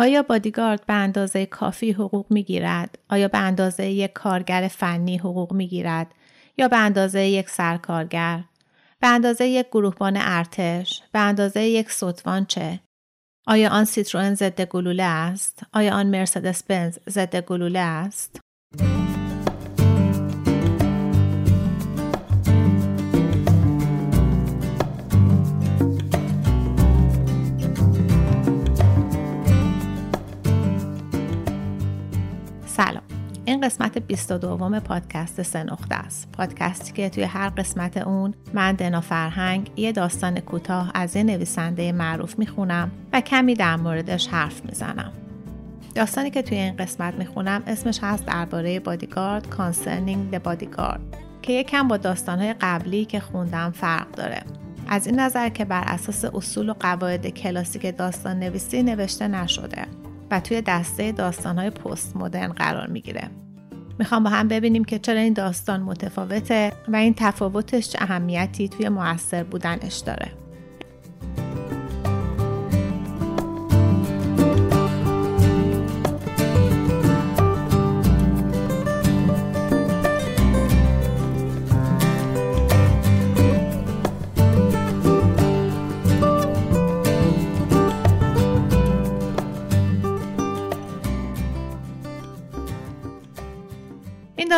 آیا بادیگارد به اندازه کافی حقوق می گیرد؟ آیا به اندازه یک کارگر فنی حقوق می گیرد؟ یا به اندازه یک سرکارگر؟ به اندازه یک گروهبان ارتش؟ به اندازه یک سطوان چه؟ آیا آن سیتروئن ضد گلوله است؟ آیا آن مرسدس بنز ضد گلوله است؟ سلام. این قسمت 22 پادکست سه نقطه است. پادکستی که توی هر قسمت اون من دنا فرهنگ یه داستان کوتاه از یه نویسنده معروف می‌خونم و کمی در موردش حرف می‌زنم. داستانی که توی این قسمت می‌خونم اسمش هست درباره بادیگارد Concerning the Bodyguard که یکم با داستانهای قبلی که خوندم فرق داره. از این نظر که بر اساس اصول و قواعد کلاسیک داستان نویسی نوشته نشده. و توی دسته داستانهای پست مدرن قرار می‌گیره. می‌خوام با هم ببینیم که چرا این داستان متفاوته و این تفاوتش چه اهمیتی توی موثر بودنش داره.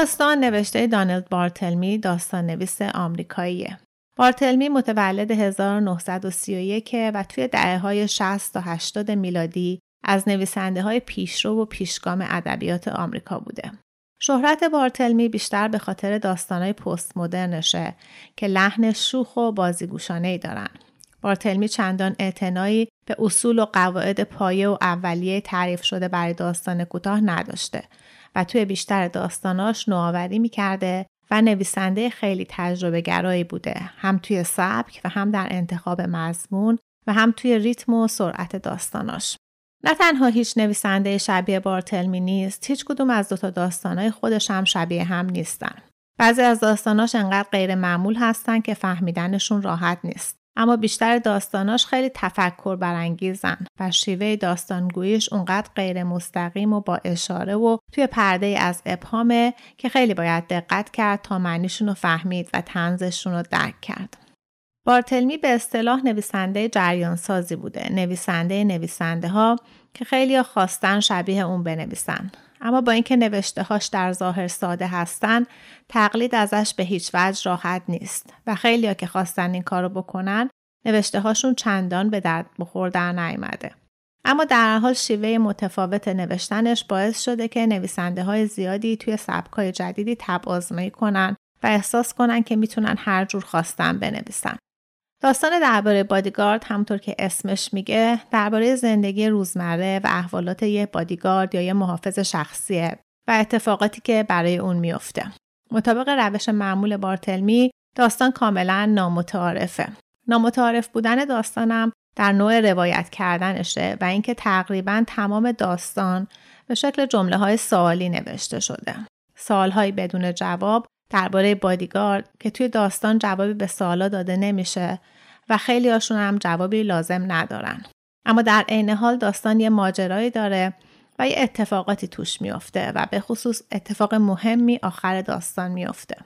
داستان نوشته دانلد بارتلمی داستان نویس آمریکاییه. بارتلمی متولد 1931 و توی دعه های 60 تا 80 میلادی از نویسنده های پیشرو و پیشگام ادبیات آمریکا بوده. شهرت بارتلمی بیشتر به خاطر داستانهای پست مدرنشه که لحن شوخ و بازیگوشانه ای دارن. بارتلمی چندان اعتنایی به اصول و قواعد پایه و اولیه تعریف شده برای داستان کوتاه نداشته و توی بیشتر داستاناش نوآوری می‌کرده و نویسنده خیلی تجربه گرایی بوده هم توی سبک و هم در انتخاب مضمون و هم توی ریتم و سرعت داستاناش. نه تنها هیچ نویسنده شبیه بارتلمی نیست هیچ کدوم از دوتا داستانهای خودش هم شبیه هم نیستن. بعضی از داستاناش انقدر غیر معمول هستن که فهمیدنشون راحت نیست. اما بیشتر داستاناش خیلی تفکر برانگیزن و شیوه داستانگوییش اونقدر غیر مستقیم و با اشاره و توی پرده از ابهامه که خیلی باید دقت کرد تا معنیشون رو فهمید و تنزشون رو درک کرد. بارتلمی به اصطلاح نویسنده جریان سازی بوده نویسنده نویسنده ها که خیلی خواستن شبیه اون بنویسن اما با اینکه نوشته هاش در ظاهر ساده هستن تقلید ازش به هیچ وجه راحت نیست و خیلی ها که خواستن این کارو بکنن نوشته هاشون چندان به درد بخور در نیامده. اما در حال شیوه متفاوت نوشتنش باعث شده که نویسنده های زیادی توی سبک های جدیدی تب آزمایی کنن و احساس کنن که می‌تونن هر جور خواستن بنویسن. داستان درباره بادیگارد همطور که اسمش میگه درباره زندگی روزمره و احوالات یه بادیگارد یا یه محافظ شخصیه و اتفاقاتی که برای اون میفته. مطابق روش معمول بارتلمی داستان کاملا نامتعارفه. نامتعارف بودن داستانم در نوع روایت کردنشه و اینکه تقریبا تمام داستان به شکل جمله های سوالی نوشته شده. سوالهایی بدون جواب درباره بادیگارد که توی داستان جوابی به سوالا داده نمیشه و خیلی هاشون هم جوابی لازم ندارن. اما در عین حال داستان یه ماجرایی داره و یه اتفاقاتی توش میافته و به خصوص اتفاق مهمی آخر داستان میافته.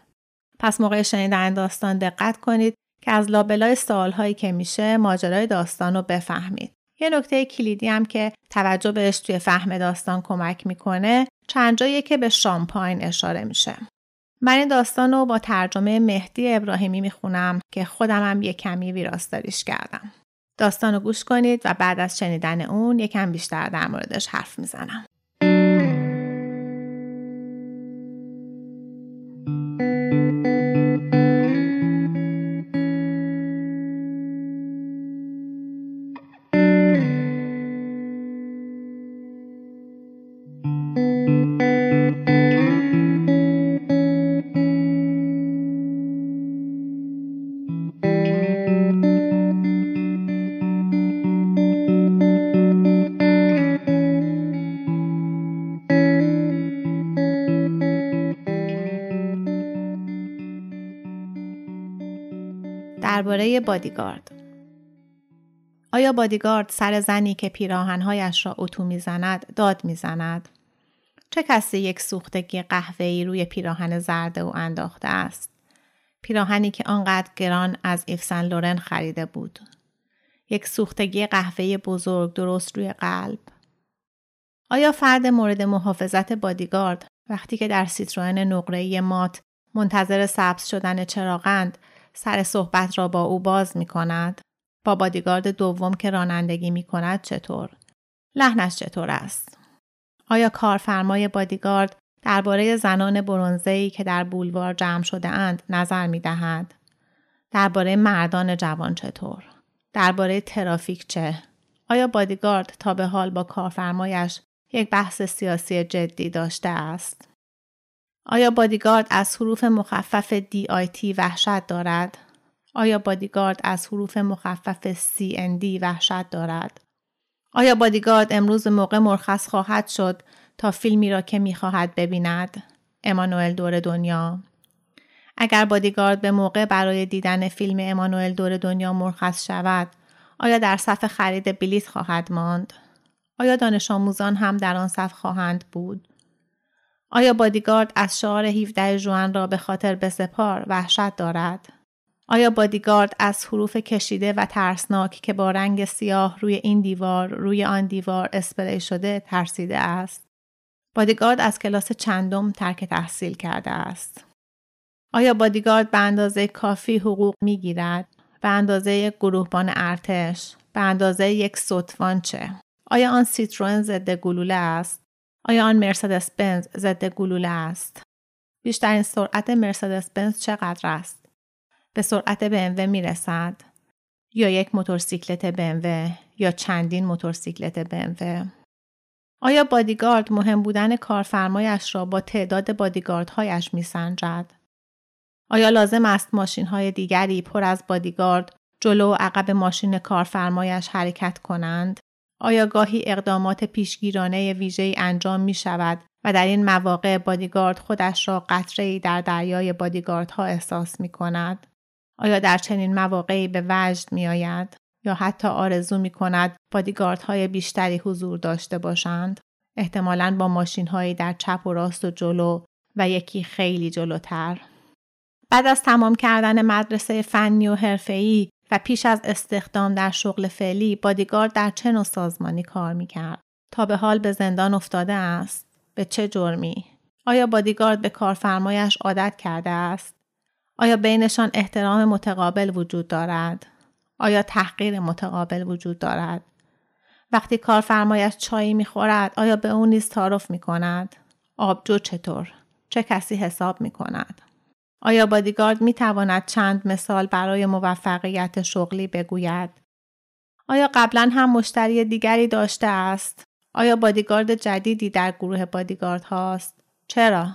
پس موقع شنیدن داستان دقت کنید که از لابلای سوالهایی که میشه ماجرای داستان رو بفهمید. یه نکته کلیدی هم که توجه بهش توی فهم داستان کمک می‌کنه چند جایی که به شامپاین اشاره میشه. من این داستان رو با ترجمه مهدی ابراهیمی می‌خونم که خودم هم یه کمی ویراستاریش کردم. داستان رو گوش کنید و بعد از شنیدن اون یکم بیشتر در موردش حرف می‌زنم. بادیگارد آیا بادیگارد سر زنی که پیراهنهایش را اتو می‌زند داد می‌زند؟ چه کسی یک سوختگی قهوه‌ای روی پیراهن زرد او انداخته است؟ پیراهنی که آنقدر گران از ایفسن لورن خریده بود. یک سوختگی قهوه‌ای بزرگ درست روی قلب. آیا فرد مورد محافظت بادیگارد وقتی که در سیتروئن نقره‌ای مات منتظر سبز شدن چراغند سر صحبت را با او باز می کند؟ با بادیگارد دوم که رانندگی می کند چطور؟ لحنش چطور است؟ آیا کارفرمای بادیگارد درباره زنان برونزه‌ای که در بولوار جمع شده اند نظر می دهد؟ درباره مردان جوان چطور؟ درباره ترافیک چه؟ آیا بادیگارد تا به حال با کارفرمایش یک بحث سیاسی جدی داشته است؟ آیا بادیگارد از حروف مخفف DIT وحشت دارد؟ آیا بادیگارد از حروف مخفف CND وحشت دارد؟ آیا بادیگارد امروز موقع مرخص خواهد شد تا فیلمی را که می‌خواهد ببیند؟ امانوئل دور دنیا اگر بادیگارد به موقع برای دیدن فیلم امانوئل دور دنیا مرخص شود آیا در صف خرید بلیط خواهد ماند آیا دانش آموزان هم در آن صف خواهند بود آیا بادیگارد از شعار 17 جوان را به خاطر بسپار وحشت دارد آیا بادیگارد از حروف کشیده و ترسناک که با رنگ سیاه روی این دیوار روی آن دیوار اسپری شده ترسیده است بادیگارد از کلاس چندم ترک تحصیل کرده است آیا بادیگارد به اندازه کافی حقوق می گیرد؟ به اندازه یک گروهبان ارتش؟ به اندازه یک سطفان چه؟ آیا آن سیتروئن ضد گلوله است؟ آیا آن مرسدس بنز ضد گلوله است؟ بیشترین سرعت مرسدس بنز چقدر است؟ به سرعت BMW می رسد؟ یا یک موتورسیکلت BMW یا چندین موتورسیکلت BMW؟ آیا بادیگارد مهم بودن کارفرمایش را با تعداد بادیگاردهایش می سنجد؟ آیا لازم است ماشین های دیگری پر از بادیگارد جلو و عقب ماشین کارفرمایش حرکت کنند؟ آیا گاهی اقدامات پیشگیرانه ویژه‌ای انجام می شود و در این مواقع بادیگارد خودش را قطره‌ای در دریای بادیگاردها احساس می کند؟ آیا در چنین مواقعی به وجد می آید؟ یا حتی آرزو می کند بادیگاردهای بیشتری حضور داشته باشند؟ احتمالاً با ماشین در چپ و راست و جلو و یکی خیلی جلوتر. بعد از تمام کردن مدرسه فنی و حرفه‌ای و پیش از استخدام در شغل فعلی بادیگارد در چه نوع سازمانی کار می‌کرد؟ تا به حال به زندان افتاده است. به چه جرمی؟ آیا بادیگارد به کارفرمایش عادت کرده است؟ آیا بینشان احترام متقابل وجود دارد؟ آیا تحقیر متقابل وجود دارد؟ وقتی کارفرمایش چایی می‌خورد آیا به او نیز تعارف می‌کند؟ آبجو چطور؟ چه کسی حساب می‌کند؟ آیا بادیگارد می تواند چند مثال برای موفقیت شغلی بگوید؟ آیا قبلا هم مشتری دیگری داشته است؟ آیا بادیگارد جدیدی در گروه بادیگارد هاست؟ چرا؟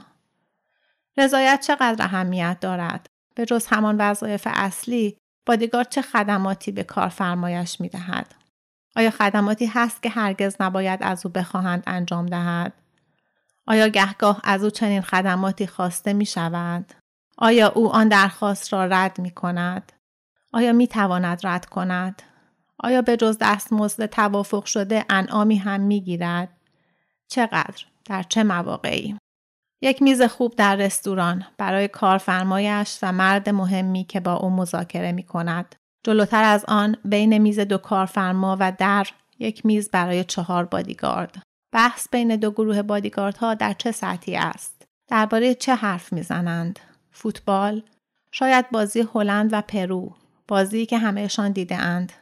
رضایت چقدر اهمیت دارد؟ به جز همان وظایف اصلی بادیگارد چه خدماتی به کارفرمایش می دهد؟ آیا خدماتی هست که هرگز نباید از او بخواهند انجام دهد؟ آیا گهگاه از او چنین خدماتی خواسته می شود؟ آیا او آن درخواست را رد می کند؟ آیا می تواند رد کند؟ آیا به جز دستمزد توافق شده انعامی هم می گیرد؟ چقدر؟ در چه مواقعی؟ یک میز خوب در رستوران برای کارفرمایش و مرد مهمی که با او مذاکره می کند. جلوتر از آن بین میز دو کارفرما و در یک میز برای چهار بادیگارد. بحث بین دو گروه بادیگاردها در چه سطحی است؟ درباره چه حرف می‌زنند؟ فوتبال، شاید بازی هلند و پرو، بازی که همهشان دیده اند.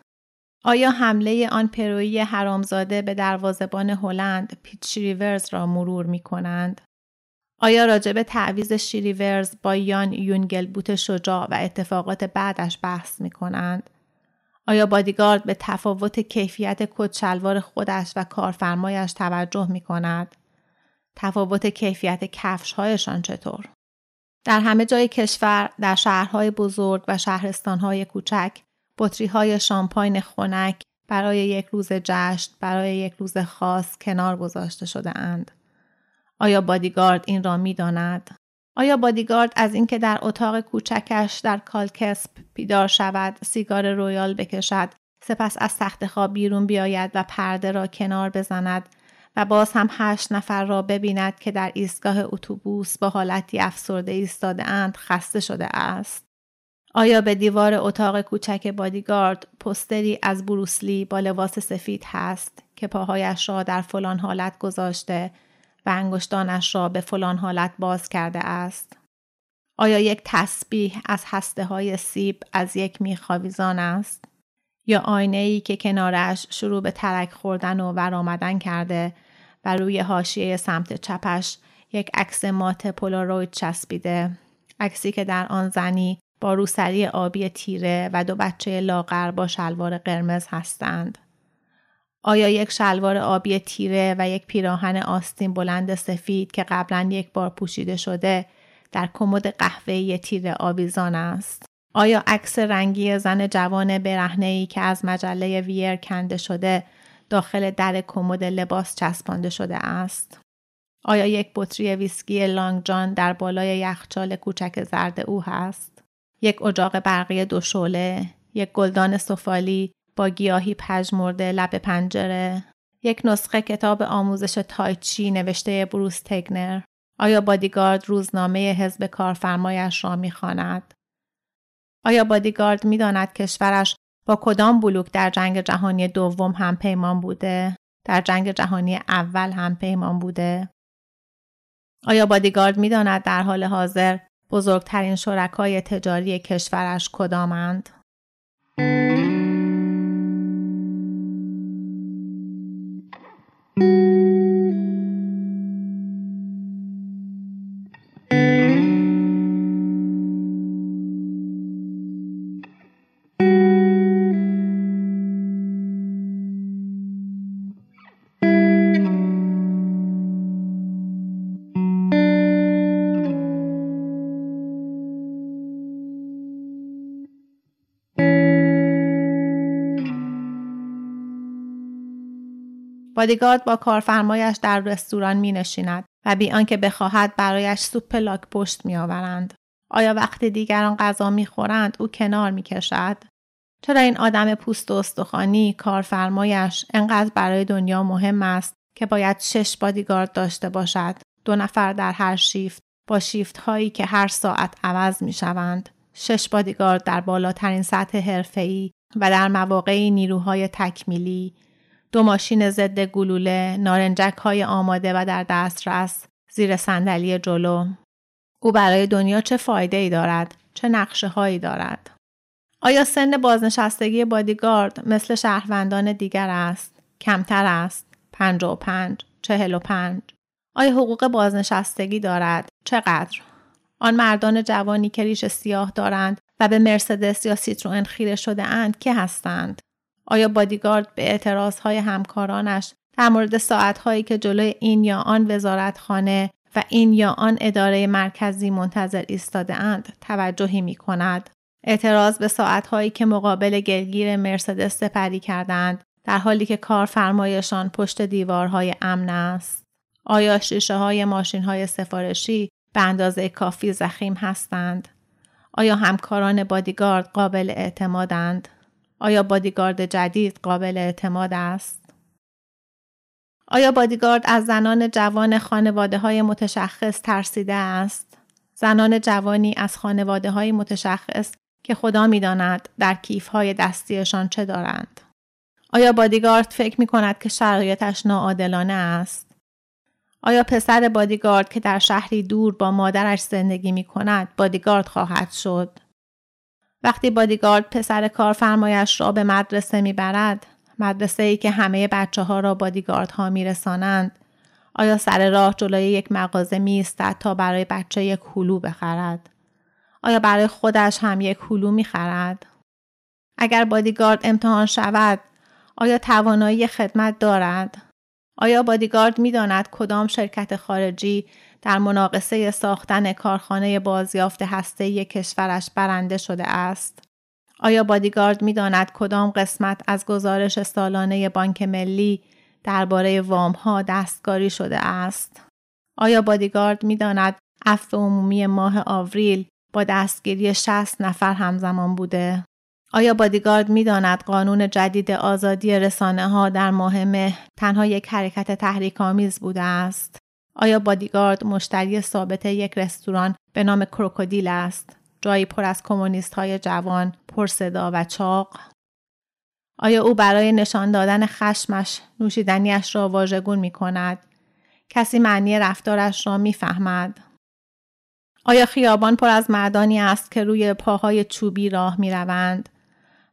آیا حمله آن پرویی حرامزاده به دروازبان هلند پیت شیریورز را مرور می کنند؟ آیا راجع به تعویض شیریورز با یان یونگبلود شجاع و اتفاقات بعدش بحث می کنند؟ آیا بادیگارد به تفاوت کیفیت کت‌شلوار خودش و کارفرمایش توجه می کند؟ تفاوت کیفیت کفشهایشان چطور؟ در همه جای کشور در شهرهای بزرگ و شهرستانهای کوچک بطری های شامپاین خنک برای یک روز جشن برای یک روز خاص کنار گذاشته شده اند. آیا بادیگارد این را می داند؟ آیا بادیگارد از اینکه در اتاق کوچکش در کاله کاسپ بیدار شود، سیگار رویال بکشد، سپس از تخت خواب بیرون بیاید و پرده را کنار بزند و باز هم هشت نفر را ببیند که در ایستگاه اتوبوس با حالتی افسرده ایستاده اند خسته شده است. آیا به دیوار اتاق کوچک بادیگارد پستری از بروسلی با لباس سفید هست که پاهایش را در فلان حالت گذاشته و انگشتانش را به فلان حالت باز کرده است؟ آیا یک تسبیح از هسته های سیب از یک میخاویزان است؟ یا آینه ای که کنارش شروع به ترک خوردن و ورآمدن کرده و روی حاشیه سمت چپش یک عکس مات پولاروید چسبیده عکسی که در آن زنی با روسری آبی تیره و دو بچه لاغر با شلوار قرمز هستند. آیا یک شلوار آبی تیره و یک پیراهن آستین بلند سفید که قبلا یک بار پوشیده شده در کمد قهوه‌ای تیره آویزان است؟ آیا عکس رنگی زن جوان برهنه‌ای که از مجله ویر کنده شده داخل در کمد لباس چسبانده شده است؟ آیا یک بطری ویسکی لانگ جان در بالای یخچال کوچک زرد او هست؟ یک اجاق برقی دو شعله، یک گلدان سفالی با گیاهی پژمرده لب پنجره، یک نسخه کتاب آموزش تایچی نوشته بروس تگنر. آیا بادیگارد روزنامه حزب کارفرمایش را می‌خواند؟ آیا بادیگارد می‌داند کشورش با کدام بلوک در جنگ جهانی دوم هم پیمان بوده؟ در جنگ جهانی اول هم پیمان بوده؟ آیا بادیگارد می‌داند در حال حاضر بزرگترین شرکای تجاری کشورش کدامند؟ بادیگارد با کارفرمایش در رستوران می نشیند و بی آنکه بخواهد برایش سوپ لاک پشت می آورند. آیا وقتی دیگران غذا می خورند او کنار می کشد؟ چرا این آدم پوست و استخوانی کارفرمایش انقدر برای دنیا مهم است که باید شش بادیگارد داشته باشد دو نفر در هر شیفت با شیفت هایی که هر ساعت عوض می شوند شش بادیگارد در بالاترین سطح حرفه‌ای و در مواقعی نیروهای تکمیلی دو ماشین ضد گلوله، نارنجک های آماده و در دسترس زیر صندلی جلو. او برای دنیا چه فایده ای دارد؟ چه نقشه هایی دارد؟ آیا سن بازنشستگی بادیگارد مثل شهروندان دیگر است؟ کمتر است؟ پنج و پنج؟ چهل و پنج؟ آیا حقوق بازنشستگی دارد؟ چقدر؟ آن مردان جوانی که ریش سیاه دارند و به مرسدس یا سیتروئن خیره شده اند که هستند؟ آیا بادیگارد به اعتراضهای همکارانش در مورد ساعتهایی که جلوی این یا آن وزارتخانه و این یا آن اداره مرکزی منتظر ایستاده اند توجهی می کند. اعتراض به ساعتهایی که مقابل گلگیر مرسدس سپری کردند در حالی که کارفرمایشان پشت دیوارهای امن است. آیا شیشه های ماشین های سفارشی به اندازه کافی زخیم هستند؟ آیا همکاران بادیگارد قابل اعتمادند؟ آیا بادیگارد جدید قابل اعتماد است؟ آیا بادیگارد از زنان جوان خانواده های متشخص ترسیده است؟ زنان جوانی از خانواده های متشخص که خدا می داند در کیف های دستیشان چه دارند؟ آیا بادیگارد فکر می کند که شرایطش ناعادلانه است؟ آیا پسر بادیگارد که در شهری دور با مادرش زندگی می کند بادیگارد خواهد شد؟ وقتی بادیگارد پسر کارفرمایش را به مدرسه می‌برد مدرسه ای که همه بچه ها را بادیگارد ها میرسانند آیا سر راه جلوی یک مغازه میستد تا برای بچه یک هلو بخرد؟ آیا برای خودش هم یک هلو می‌خرد؟ اگر بادیگارد امتحان شود آیا توانایی خدمت دارد؟ آیا بادیگارد می‌داند کدام شرکت خارجی در مناقصه ساختن کارخانه بازیافت هسته کشورش برنده شده است؟ آیا بادیگارد می داند کدام قسمت از گزارش سالانه بانک ملی درباره وام ها دستکاری شده است؟ آیا بادیگارد می داند عفو عمومی ماه آوریل با دستگیری 60 نفر همزمان بوده؟ آیا بادیگارد می‌داند قانون جدید آزادی رسانه ها در ماه مه تنها یک حرکت تحریک آمیز بوده است؟ آیا بادیگارد مشتری ثابت یک رستوران به نام کروکودیل است؟ جایی پر از کمونیست های جوان، پر صدا و چاق؟ آیا او برای نشان دادن خشمش نوشیدنیش را واژگون می کند؟ کسی معنی رفتارش را می‌فهمد؟ آیا خیابان پر از مردانی است که روی پاهای چوبی راه می روند؟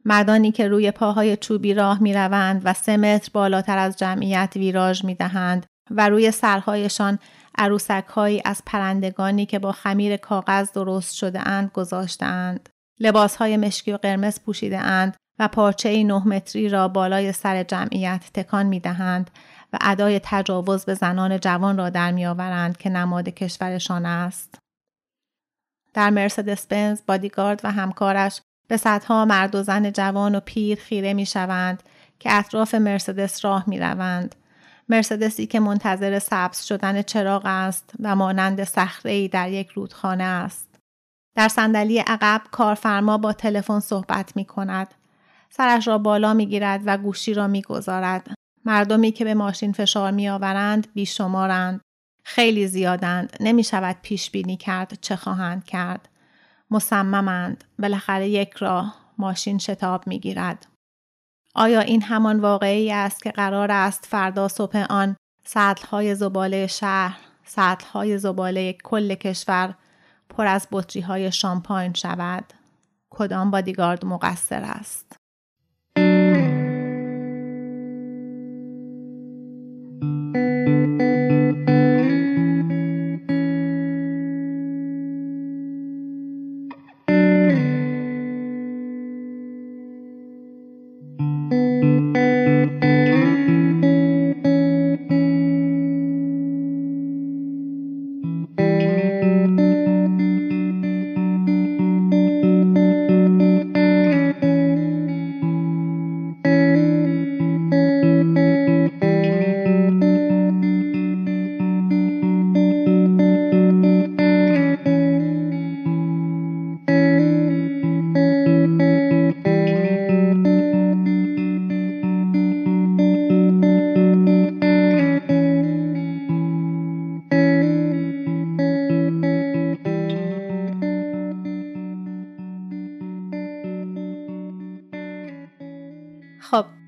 مردانی که روی پاهای چوبی راه می روند و سه متر بالاتر از جمعیت ویراژ می دهند و روی سرهایشان عروسک از پرندگانی که با خمیر کاغذ درست شده اند گذاشتند. لباس های مشکی و قرمز پوشیده اند و پارچه نه متری را بالای سر جمعیت تکان می دهند و ادای تجاوز به زنان جوان را در می آورند که نماد کشورشان است. در مرسدس بنز بادیگارد و همکارش به صدها مرد و زن جوان و پیر خیره می شوند که اطراف مرسدس راه می روند. مرسدسی که منتظر سبز شدن چراغ است و مانند صخره در یک رودخانه است. در صندلی عقب کارفرما با تلفن صحبت می کند. سرش را بالا می گیرد و گوشی را می گذارد. مردمی که به ماشین فشار می آورند بیشمارند. خیلی زیادند. نمی شود پیش بینی کرد چه خواهند کرد. مصممند. بالاخره یک راه ماشین شتاب می گیرد. آیا این همان واقعی است که قرار است فردا صبح آن سطلهای زباله شهر، سطلهای زباله کل کشور پر از بطری های شامپاین شود؟ کدام بادیگارد مقصر است؟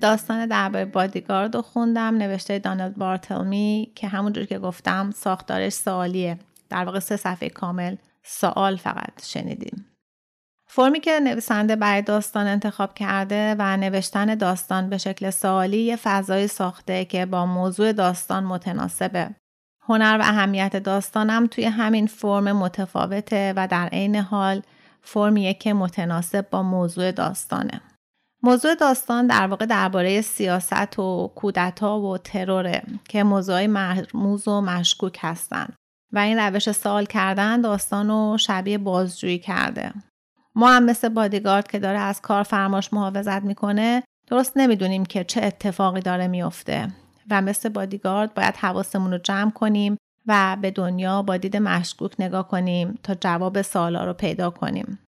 داستان درباره بادیگارد رو خوندم نوشته دانالد بارتلمی که همونجور که گفتم ساختارش سوالیه در واقع سه صفحه کامل سوال فقط شنیدیم فرمی که نویسنده برای داستان انتخاب کرده و نوشتن داستان به شکل سوالی یه فضای ساخته که با موضوع داستان متناسبه. هنر و اهمیت داستانم توی همین فرم متفاوته و در عین حال فرمیه که متناسب با موضوع داستانه. موضوع داستان در واقع درباره سیاست و کودتا و تروره که موضوعی مرموز و مشکوک هستند و این روش سوال کردن داستان رو شبیه بازجویی کرده. ما هم مثل بادیگارد که داره از کار فرماش محافظت می‌کنه درست نمی‌دونیم که چه اتفاقی داره میفته و مثل بادیگارد باید حواسمون رو جمع کنیم و به دنیا با دید مشکوک نگاه کنیم تا جواب سوالا رو پیدا کنیم.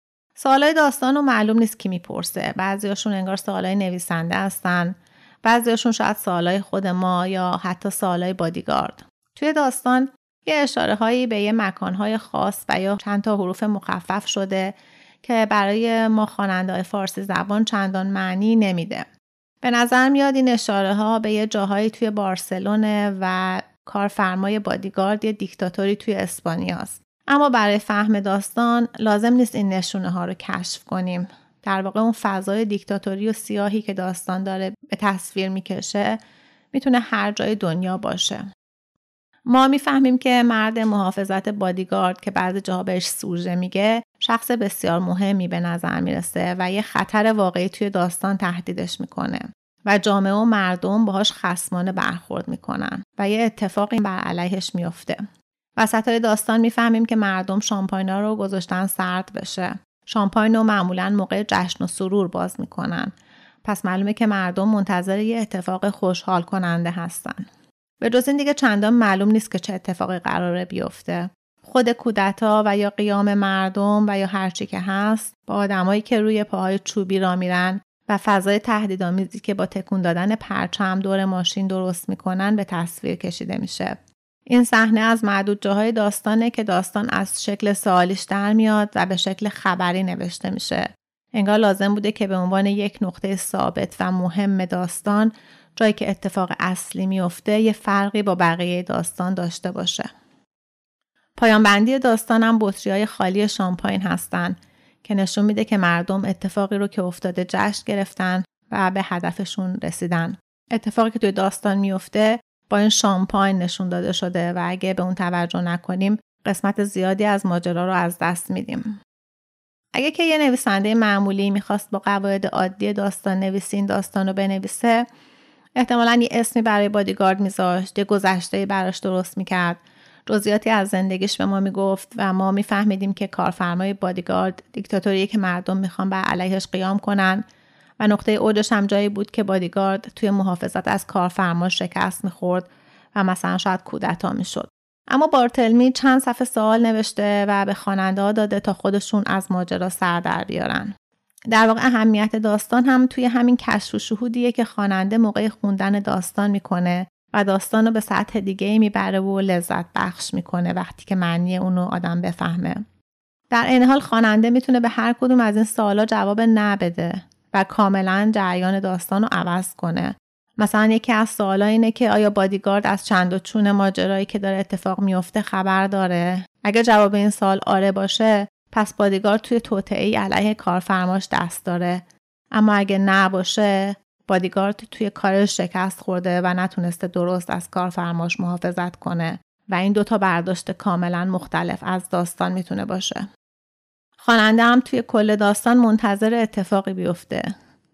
سوالای داستان رو معلوم نیست کی می‌پرسه بعضیاشون انگار سوالای نویسنده هستن بعضیاشون شاید سوالای خود ما یا حتی سوالای بادیگارد توی داستان یه اشاره هایی به یه مکانهای خاص و یا چند تا حروف مخفف شده که برای ما خواننده فارسی زبان چندان معنی نمیده. به نظر میاد این اشاره ها به یه جاهایی توی بارسلونه و کارفرمای بادیگارد یه دیکتاتوری توی اسپانیاست. اما برای فهم داستان لازم نیست این نشونه ها رو کشف کنیم. در واقع اون فضای دیکتاتوری و سیاهی که داستان داره به تصویر می‌کشه می‌تونه هر جای دنیا باشه. ما می‌فهمیم که مرد محافظت بادیگارد که بعضی جاها بهش سوژه میگه شخص بسیار مهمی به نظر می‌رسه و یه خطر واقعی توی داستان تهدیدش می‌کنه و جامعه و مردم باهاش خسمانه برخورد می‌کنن و یه اتفاقی بر علیهش میفته. وسط های داستان می‌فهمیم که مردم شامپاینا رو گذاشتن سرد بشه. شامپاین رو معمولا موقع جشن و سرور باز می‌کنن. پس معلومه که مردم منتظر یه اتفاق خوشحال کننده هستن. به جز این دیگه چندان معلوم نیست که چه اتفاقی قراره بیفته. خود کودتا و یا قیام مردم و یا هرچی که هست با آدمایی که روی پاهای چوبی را میرن و فضای تهدیدآمیزی که با تکون دادن پرچم دور ماشین درست می‌کنن به تصویر کشیده میشه. این صحنه از معدود جاهای داستانه که داستان از شکل سوالیش در میاد و به شکل خبری نوشته میشه. انگار لازم بوده که به عنوان یک نقطه ثابت و مهم داستان جایی که اتفاق اصلی میفته یه فرقی با بقیه داستان داشته باشه. پایان بندی داستانم بطری های خالی شامپاین هستن که نشون میده که مردم اتفاقی رو که افتاده جشن گرفتن و به هدفشون رسیدن. اتفاقی که توی داستان میفته با این شامپاین نشون داده شده و اگه به اون توجه نکنیم قسمت زیادی از ماجرا رو از دست میدیم. اگه که یه نویسنده معمولی می‌خواست با قواعد عادی داستان نویسی این داستان رو بنویسه احتمالا یه اسمی برای بادیگارد میذاشت یه گذشته براش درست می‌کرد جزئیاتی از زندگیش به ما می‌گفت و ما میفهمیدیم که کارفرمای بادیگارد دیکتاتوری که مردم می‌خوان بر علیهش قیام کنن و نقطه اوجش هم جایی بود که بادیگارد توی محافظت از کارفرما شکست می‌خورد و مثلا شاید کودتا می‌شد. اما بارتلمی چند صفحه سوال نوشته و به خواننده داده تا خودشون از ماجرا سر در بیارن. در واقع اهمیت داستان هم توی همین کشف و شهودیه که خواننده موقع خوندن داستان می‌کنه و داستان رو به سطح دیگه می‌بره و لذت بخش می‌کنه وقتی که معنی اونو آدم بفهمه. در این حال خواننده می‌تونه به هر کدوم از این سوالا جواب نبده و کاملا جریان داستان رو عوض کنه. مثلا یکی از سوالا اینه که آیا بادیگارد از چند و چون ماجرایی که داره اتفاق میفته خبر داره؟ اگه جواب این سال آره باشه پس بادیگارد توی توطعه علیه کارفرماش دست داره اما اگه نباشه بادیگارد توی کارش شکست خورده و نتونسته درست از کارفرماش محافظت کنه و این دوتا برداشت کاملا مختلف از داستان می‌تونه باشه. خواننده هم توی کل داستان منتظر اتفاقی بیفته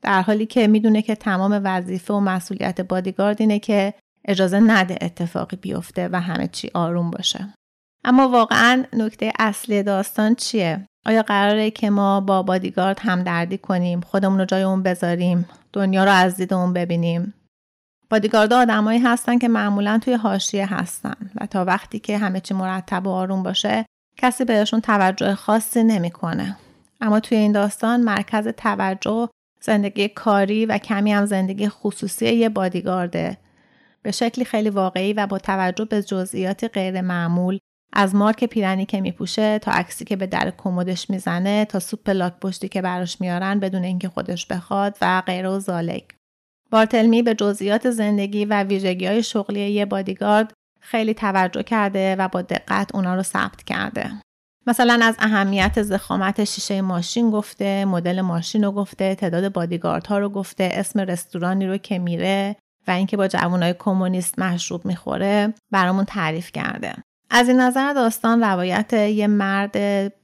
در حالی که می‌دونه که تمام وظیفه و مسئولیت بادیگارد اینه که اجازه نده اتفاقی بیفته و همه چی آروم باشه. اما واقعا نکته اصلی داستان چیه؟ آیا قراره که ما با بادیگارد همدردی کنیم خودمون رو جای اون بذاریم دنیا رو از دید اون ببینیم بادیگارد آدمایی هستن که معمولا توی حاشیه هستن و تا وقتی که همه چی مرتب و آروم باشه کسی بهشون توجه خاصی نمی‌کنه اما توی این داستان مرکز توجه زندگی کاری و کمی هم زندگی خصوصی یه بادیگارده به شکلی خیلی واقعی و با توجه به جزئیات غیر معمول از مارک پیرنی که میپوشه تا عکسی که به در کمدش می‌زنه تا سوپ لاک پشتی که براش میارن بدون اینکه خودش بخواد و غیره و زالک. بارتلمی به جزئیات زندگی و ویژگی های شغلی یه بادیگارد خیلی توجه کرده و با دقت اونا رو ثبت کرده. مثلا از اهمیت زخامت شیشه ماشین گفته، مدل ماشین رو گفته، تعداد بادیگاردها رو گفته، اسم رستورانی رو که میره و اینکه با جوانای کمونیست مشروب می‌خوره برامون تعریف کرده. از این نظر داستان روایت یه مرد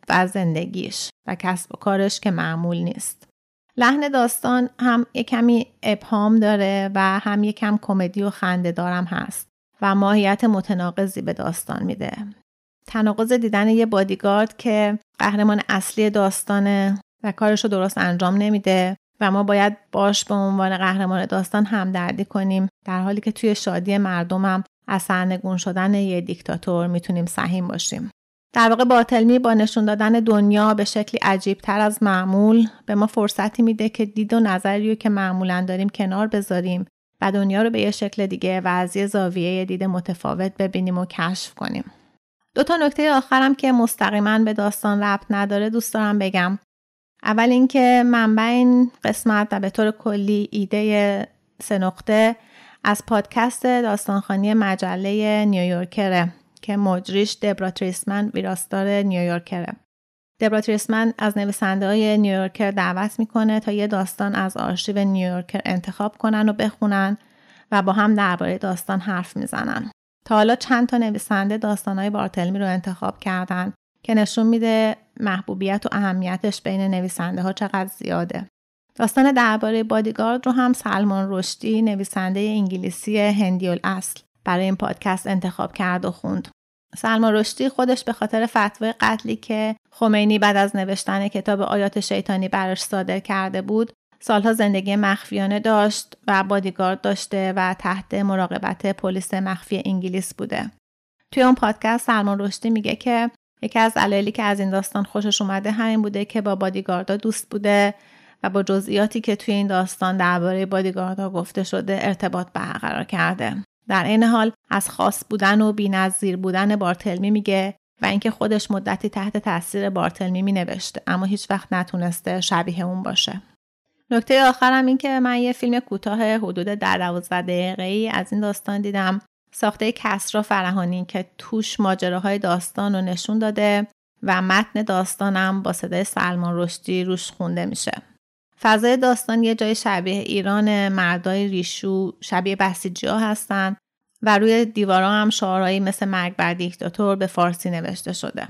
و زندگیش و کسب و کارش که معمول نیست. لحن داستان هم یه کمی ابهام داره و هم یه کم کمدی و خنده دارم هست و ماهیت متناقضی به داستان میده. تناقض دیدن یه بادیگارد که قهرمان اصلی داستانه و کارش رو درست انجام نمیده و ما باید باش به عنوان قهرمان داستان همدردی کنیم در حالی که توی شادی مردمم از سرنگون شدن یه دیکتاتور می‌تونیم سهیم باشیم. در واقع باطلمی با نشون دادن دنیا به شکلی عجیب تر از معمول به ما فرصتی میده که دید و نظری رو که معمولا داریم کنار بذاریم و دنیا رو به یه شکل دیگه و از یه زاویه دید متفاوت ببینیم و کشف کنیم. دو تا نکته آخرم که مستقیما به داستان ربط نداره دوست دارم بگم. اول اینکه منبع این قسمت و به طور کلی ایده سه نقطه از پادکست داستانخانی مجله نیویورکره که مجریش دبرا تریسمن ویراستار نیویورکره. دبرا تریسمن از نویسنده های نیویورکر دعوت می‌کنه تا یه داستان از آرشیو نیویورکر انتخاب کنن و بخونن و با هم درباره داستان حرف می‌زنن. تا حالا چند تا نویسنده داستانهای بارتلمی رو انتخاب کردن که نشون میده محبوبیت و اهمیتش بین نویسنده ها چقدر زیاده. داستان درباره بادیگارد رو هم سلمان رشدی نویسنده انگلیسی هندی اصل برای این پادکست انتخاب کرد و خوند. سلمان رشدی خودش به خاطر فتوای قتلی که خمینی بعد از نوشتن کتاب آیات شیطانی براش صادر کرده بود سالها زندگی مخفیانه داشت و بادیگارد داشته و تحت مراقبت پلیس مخفی انگلیس بوده. توی اون پادکست سلمان رشدی میگه که یکی از علایلی که از این داستان خوشش اومده همین بوده که با بادیگاردا دوست بوده و با جزئیاتی که توی این داستان درباره بادیگاردها گفته شده ارتباط برقرار کرده در این حال از خاص بودن و بینظیر بودن بارتلمی میگه و اینکه خودش مدتی تحت تاثیر بارتلمی می نوشته اما هیچ وقت نتونسته شبیه اون باشه. نکته آخرم این که من یه فیلم کوتاه حدود در 12 دقیقه ای از این داستان دیدم ساخته کسرا فرهانی که توش ماجراهای داستان رو نشون داده و متن داستانم با صدای سلمان رشدی روش خونده میشه. فضای داستان یه جای شبیه ایران مردای ریشو شبیه بسیجی ها هستن و روی دیوارا هم شعارهایی مثل مرگ بر دیکتاتور به فارسی نوشته شده.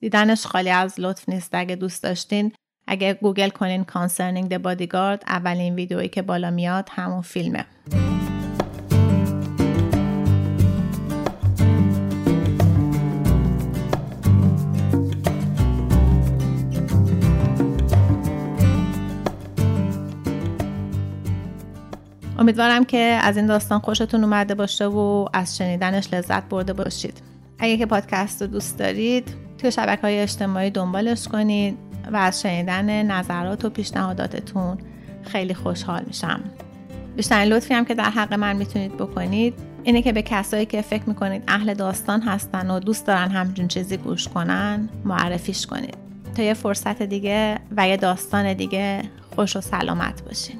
دیدنش خالی از لطف نیست اگه دوست داشتین اگه گوگل کنین Concerning the Bodyguard اولین ویدئویی که بالا میاد همون فیلمه. امیدوارم که از این داستان خوشتون اومده باشه و از شنیدنش لذت برده باشید. اگه که پادکست رو دوست دارید توی شبکه های اجتماعی دنبالش کنید و از شنیدن نظرات و پیشنهاداتتون خیلی خوشحال میشم. بیشترین لطفی هم که در حق من می‌تونید بکنید اینه که به کسایی که فکر می‌کنید اهل داستان هستن و دوست دارن همچین چیزی گوش کنن معرفیش کنید. تا یه فرصت دیگه و یه داستان دیگه خوش و سلامت باشین.